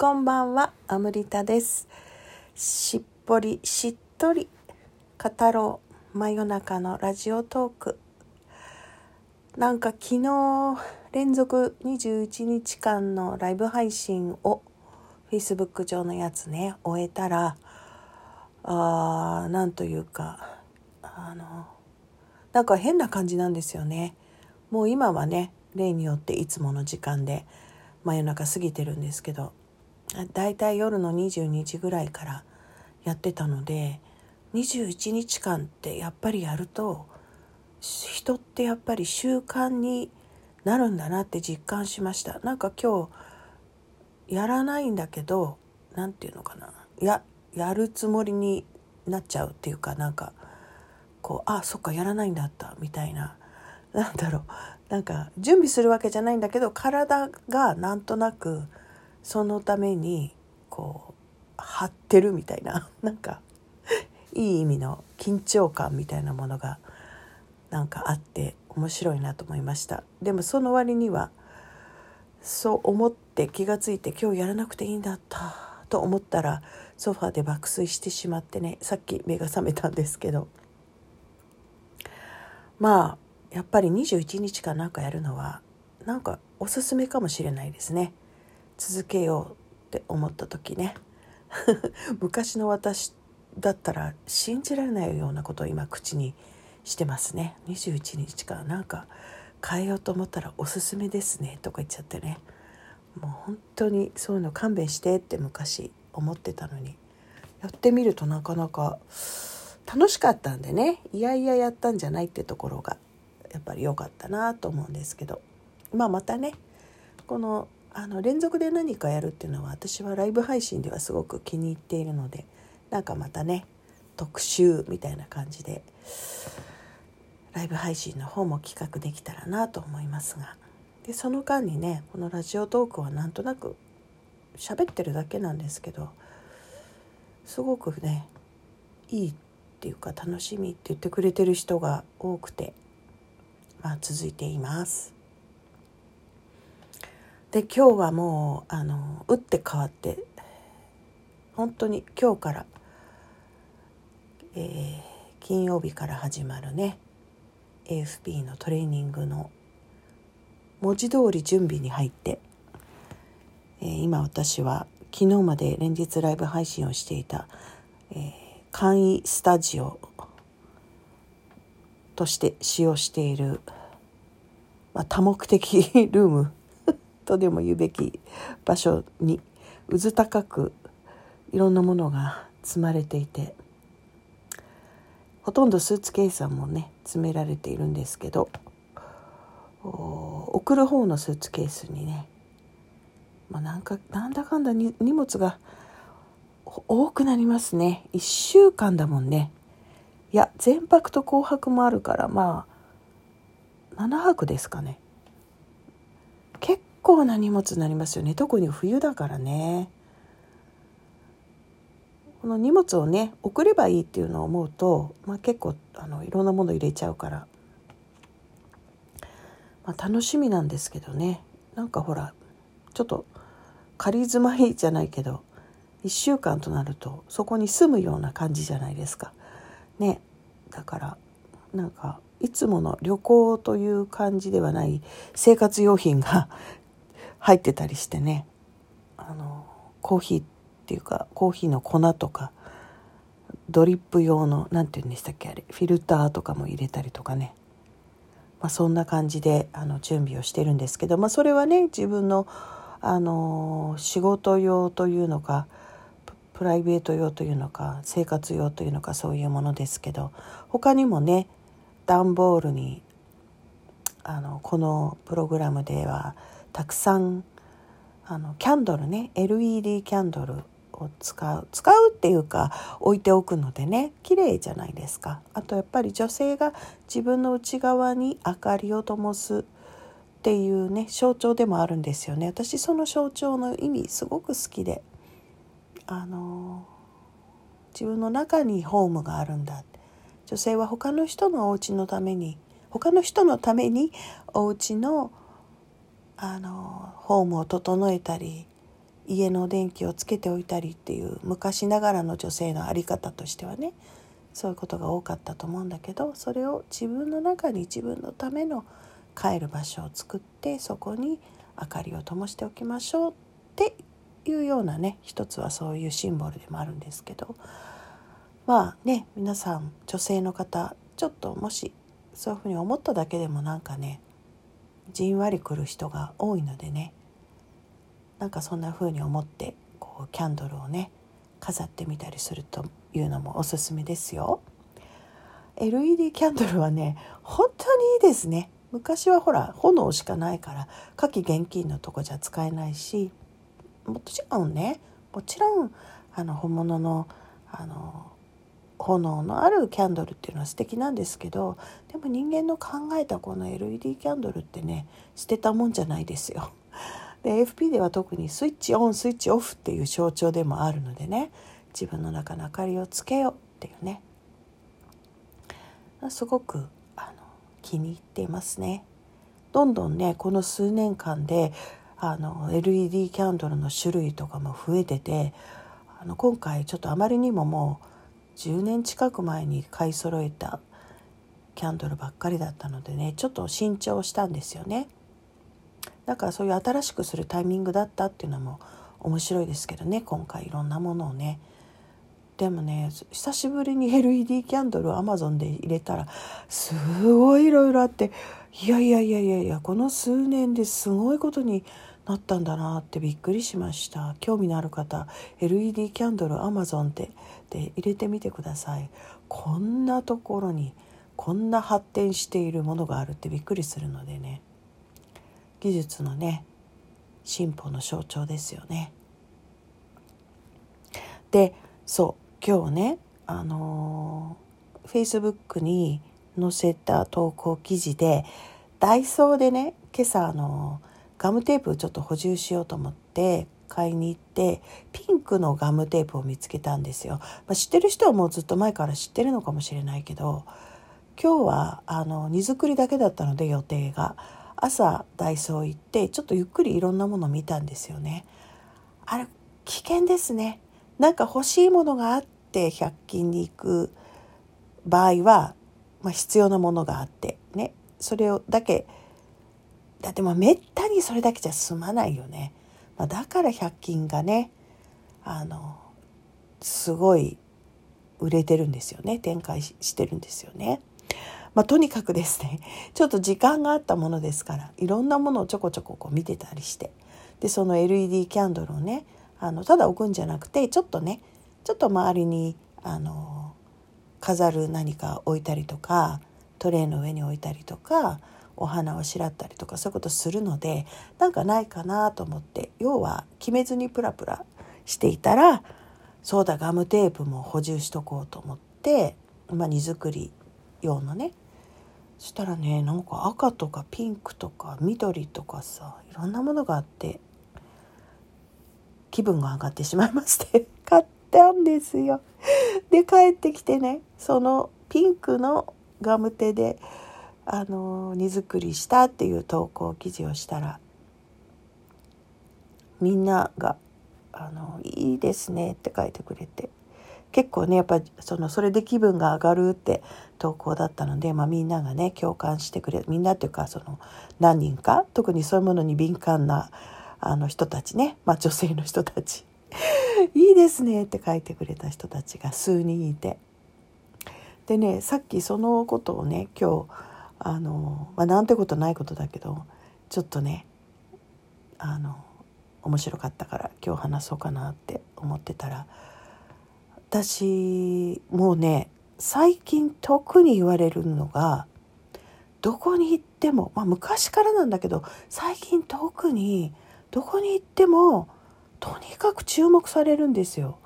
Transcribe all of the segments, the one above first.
こんばんは、アムリタです。しっぽりしっとり語ろう真夜中のラジオトーク。なんか昨日連続21日間のライブ配信を Facebook 上のやつね終えたらあーなんというかあのなんか変な感じなんですよね。もう今はね例によっていつもの時間で真夜中過ぎてるんですけどだいたい夜の22時ぐらいからやってたので21日間ってやっぱりやると人ってやっぱり習慣になるんだなって実感しました。なんか今日やらないんだけど何て言うのかな。ややるつもりになっちゃうっていうかなんかこうあそっかやらないんだったみたいな。なんだろう。なんか準備するわけじゃないんだけど体がなんとなくそのためにこう張ってるみたいな なんかいい意味の緊張感みたいなものがなんかあって面白いなと思いました。でもその割にはそう思って気がついて今日やらなくていいんだったと思ったらソファーで爆睡してしまってねさっき目が覚めたんですけど。まあやっぱり21日間なんかやるのはなんかおすすめかもしれないですね。続けようって思った時ね。昔の私だったら信じられないようなことを今口にしてますね。21日間なんか変えようと思ったらおすすめですねとか言っちゃってね。もう本当にそういうの勘弁してって昔思ってたのに。やってみるとなかなか楽しかったんでね。いやいややったんじゃないってところがやっぱり良かったなと思うんですけど。まあまたねこのあの連続で何かやるっていうのは私はライブ配信ではすごく気に入っているのでなんかまたね特集みたいな感じでライブ配信の方も企画できたらなと思いますがでその間にねこのラジオトークはなんとなく喋ってるだけなんですけどすごくねいいっていうか楽しみって言ってくれてる人が多くてまあ続いています。で今日はもうあの打って変わって本当に今日から、えー金曜日から始まるね AFP のトレーニングの文字通り準備に入って、えー今私は昨日まで連日ライブ配信をしていた、えー簡易スタジオとして使用している、まあ、多目的 ルームとでも言うべき場所にうず高くいろんなものが積まれていてほとんどスーツケースはもうね詰められているんですけど送る方のスーツケースにね、まあ、なんかなんだかんだに荷物が多くなりますね。1週間だもんね。いや全泊と後泊もあるからまあ7泊ですかね。結構な荷物になりますよね。特に冬だからね。この荷物をね送ればいいっていうのを思うと、まあ、結構あのいろんなもの入れちゃうから、まあ、楽しみなんですけどね。なんかほらちょっと仮住まいじゃないけど1週間となるとそこに住むような感じじゃないですか。ね。だからなんかいつもの旅行という感じではない生活用品が入ってたりしてね。あのコーヒーっていうかコーヒーの粉とかドリップ用の何て言うんでしたっけあれフィルターとかも入れたりとかね、まあ、そんな感じであの準備をしてるんですけど、まあ、それはね自分のあの仕事用というのかプライベート用というのか生活用というのかそういうものですけど他にもね段ボールにあのこのプログラムではたくさんあのキャンドルね LED キャンドルを使う使うっていうか置いておくのでね綺麗じゃないですか。あとやっぱり女性が自分の内側に明かりを灯すっていうね象徴でもあるんですよね。私その象徴の意味すごく好きであの自分の中にホームがあるんだ。女性は他の人のお家のために他の人のためにお家のあのホームを整えたり家の電気をつけておいたりっていう昔ながらの女性の在り方としてはねそういうことが多かったと思うんだけどそれを自分の中に自分のための帰る場所を作ってそこに明かりを灯しておきましょうっていうようなね一つはそういうシンボルでもあるんですけどまあね皆さん女性の方ちょっともしそういうふうに思っただけでもなんかねじんわりくる人が多いのでねなんかそんな風に思ってこうキャンドルをね飾ってみたりするというのもおすすめですよ。LED キャンドルはね本当にいいですね。昔はほら炎しかないから火器現金のとこじゃ使えないしもちろんねもちろんあの本物のあの炎のあるキャンドルっていうのは素敵なんですけどでも人間の考えたこの LED キャンドルってね捨てたもんじゃないですよ。で AFP では特にスイッチオンスイッチオフっていう象徴でもあるのでね自分の中の明かりをつけようっていうねすごくあの気に入っていますね。どんどんねこの数年間であの LED キャンドルの種類とかも増えててあの今回ちょっとあまりにももう10年近く前に買い揃えたキャンドルばっかりだったのでねちょっと新調したんですよね。だからそういう新しくするタイミングだったっていうのも面白いですけどね今回いろんなものをねでもね久しぶりに LED キャンドルを Amazon で入れたらすごいいろいろあっていやいやいやいやいやこの数年ですごいことになったんだなってびっくりしました。興味のある方 LED キャンドル Amazon でで入れてみてください。こんなところにこんな発展しているものがあるってびっくりするのでね。技術のね進歩の象徴ですよね。でそう今日ねあのー、Facebook に載せた投稿記事でダイソーでね今朝あのガムテープをちょっと補充しようと思って買いに行ってピンクのガムテープを見つけたんですよ。まあ、知ってる人はもうずっと前から知ってるのかもしれないけど今日はあの荷造りだけだったので予定が朝ダイソー行ってちょっとゆっくりいろんなもの見たんですよね。あれ危険ですね。なんか欲しいものがあって100均に行く場合は、まあ、必要なものがあってねそれをだけだってまあめったにそれだけじゃ済まないよね。まあ、だから100均がねあのすごい売れてるんですよね展開してるんですよね。まあ、とにかくですね ちょっと時間があったものですからいろんなものをちょこちょここう見てたりしてでその LED キャンドルをねあのただ置くんじゃなくてちょっとねちょっと周りにあの飾る何か置いたりとかトレーの上に置いたりとかお花をしらったりとかそういうことするのでなんかないかなと思って要は決めずにプラプラしていたらそうだガムテープも補充しとこうと思って、まあ、荷造り用のねそしたらねなんか赤とかピンクとか緑とかさいろんなものがあって気分が上がってしまいまして 買ったんですよ。で帰ってきてねそのピンクのガム手であの荷造りしたっていう投稿記事をしたらみんなが「あのいいですね」って書いてくれて結構ねやっぱそのそれで気分が上がるって投稿だったので、まあ、みんながね共感してくれみんなっていうかその何人か特にそういうものに敏感なあの人たちね、まあ、女性の人たち いいですねって書いてくれた人たちが数人いて。でねさっきそのことをね今日あの、まあ、なんてことないことだけどちょっとねあの面白かったから今日話そうかなって思ってたら私もうね最近特に言われるのがどこに行っても、まあ、昔からなんだけど最近特にどこに行ってもとにかく注目されるんですよ。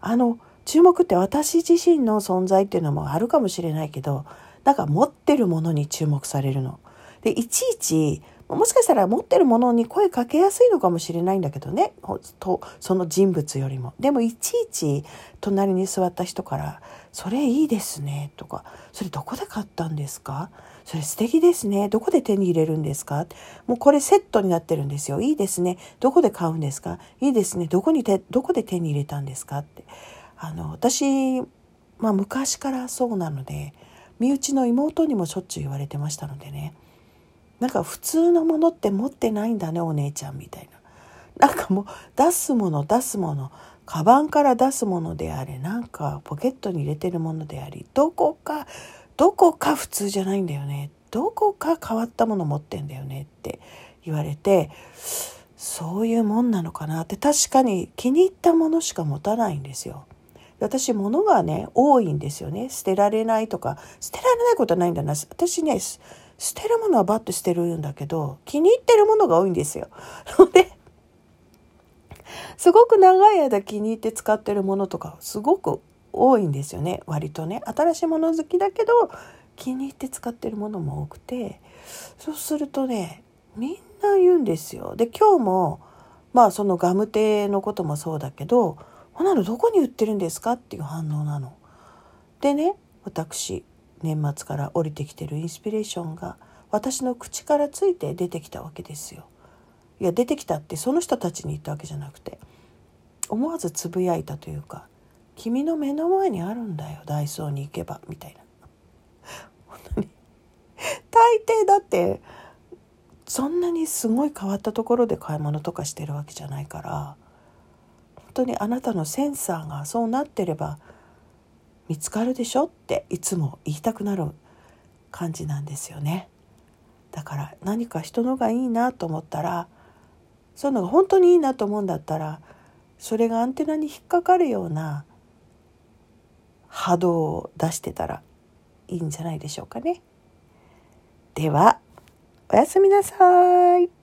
あの注目って私自身の存在っていうのもあるかもしれないけどなんか持ってるものに注目されるの。でいちいちもしかしたら持ってるものに声かけやすいのかもしれないんだけどねとその人物よりも。でもいちいち隣に座った人から「それいいですね」とか「それどこで買ったんですか?」それ素敵ですね。どこで手に入れるんですか？もうこれセットになってるんですよ。いいですね。どこで買うんですか？いいですね。どこに手、どこで手に入れたんですか？って。あの、私、まあ昔からそうなので、身内の妹にもしょっちゅう言われてましたのでね。なんか普通のものって持ってないんだね、お姉ちゃんみたいな。なんかもう出すもの出すもの。カバンから出すものであれなんかポケットに入れてるものでありどこかどこか普通じゃないんだよねどこか変わったもの持ってんだよねって言われてそういうもんなのかなって確かに気に入ったものしか持たないんですよ。私物がね多いんですよね。捨てられないとか捨てられないことはないんだな。私ね捨てるものはバッと捨てるんだけど気に入ってるものが多いんですよ。ですごく長い間気に入って使ってるものとかすごく多いんですよね。割とね。新しいもの好きだけど気に入って使ってるものも多くて。そうするとねみんな言うんですよ。で今日もまあそのガムテのこともそうだけど「こんなのどこに売ってるんですか?」っていう反応なの。でね私年末から降りてきてるインスピレーションが私の口からついて出てきたわけですよ。いや出てきたってその人たちに言ったわけじゃなくて思わずつぶやいたというか「君の目の前にあるんだよダイソーに行けば」みたいな。本当に大抵だってそんなにすごい変わったところで買い物とかしてるわけじゃないから当にあなたのセンサーがそうなってれば見つかるでしょっていつも言いたくなる感じなんですよね。だから何か人のがいいなと思ったらそういうのが本当にいいなと思うんだったらそれがアンテナに引っかかるような波動を出してたらいいんじゃないでしょうかね。ではおやすみなさい。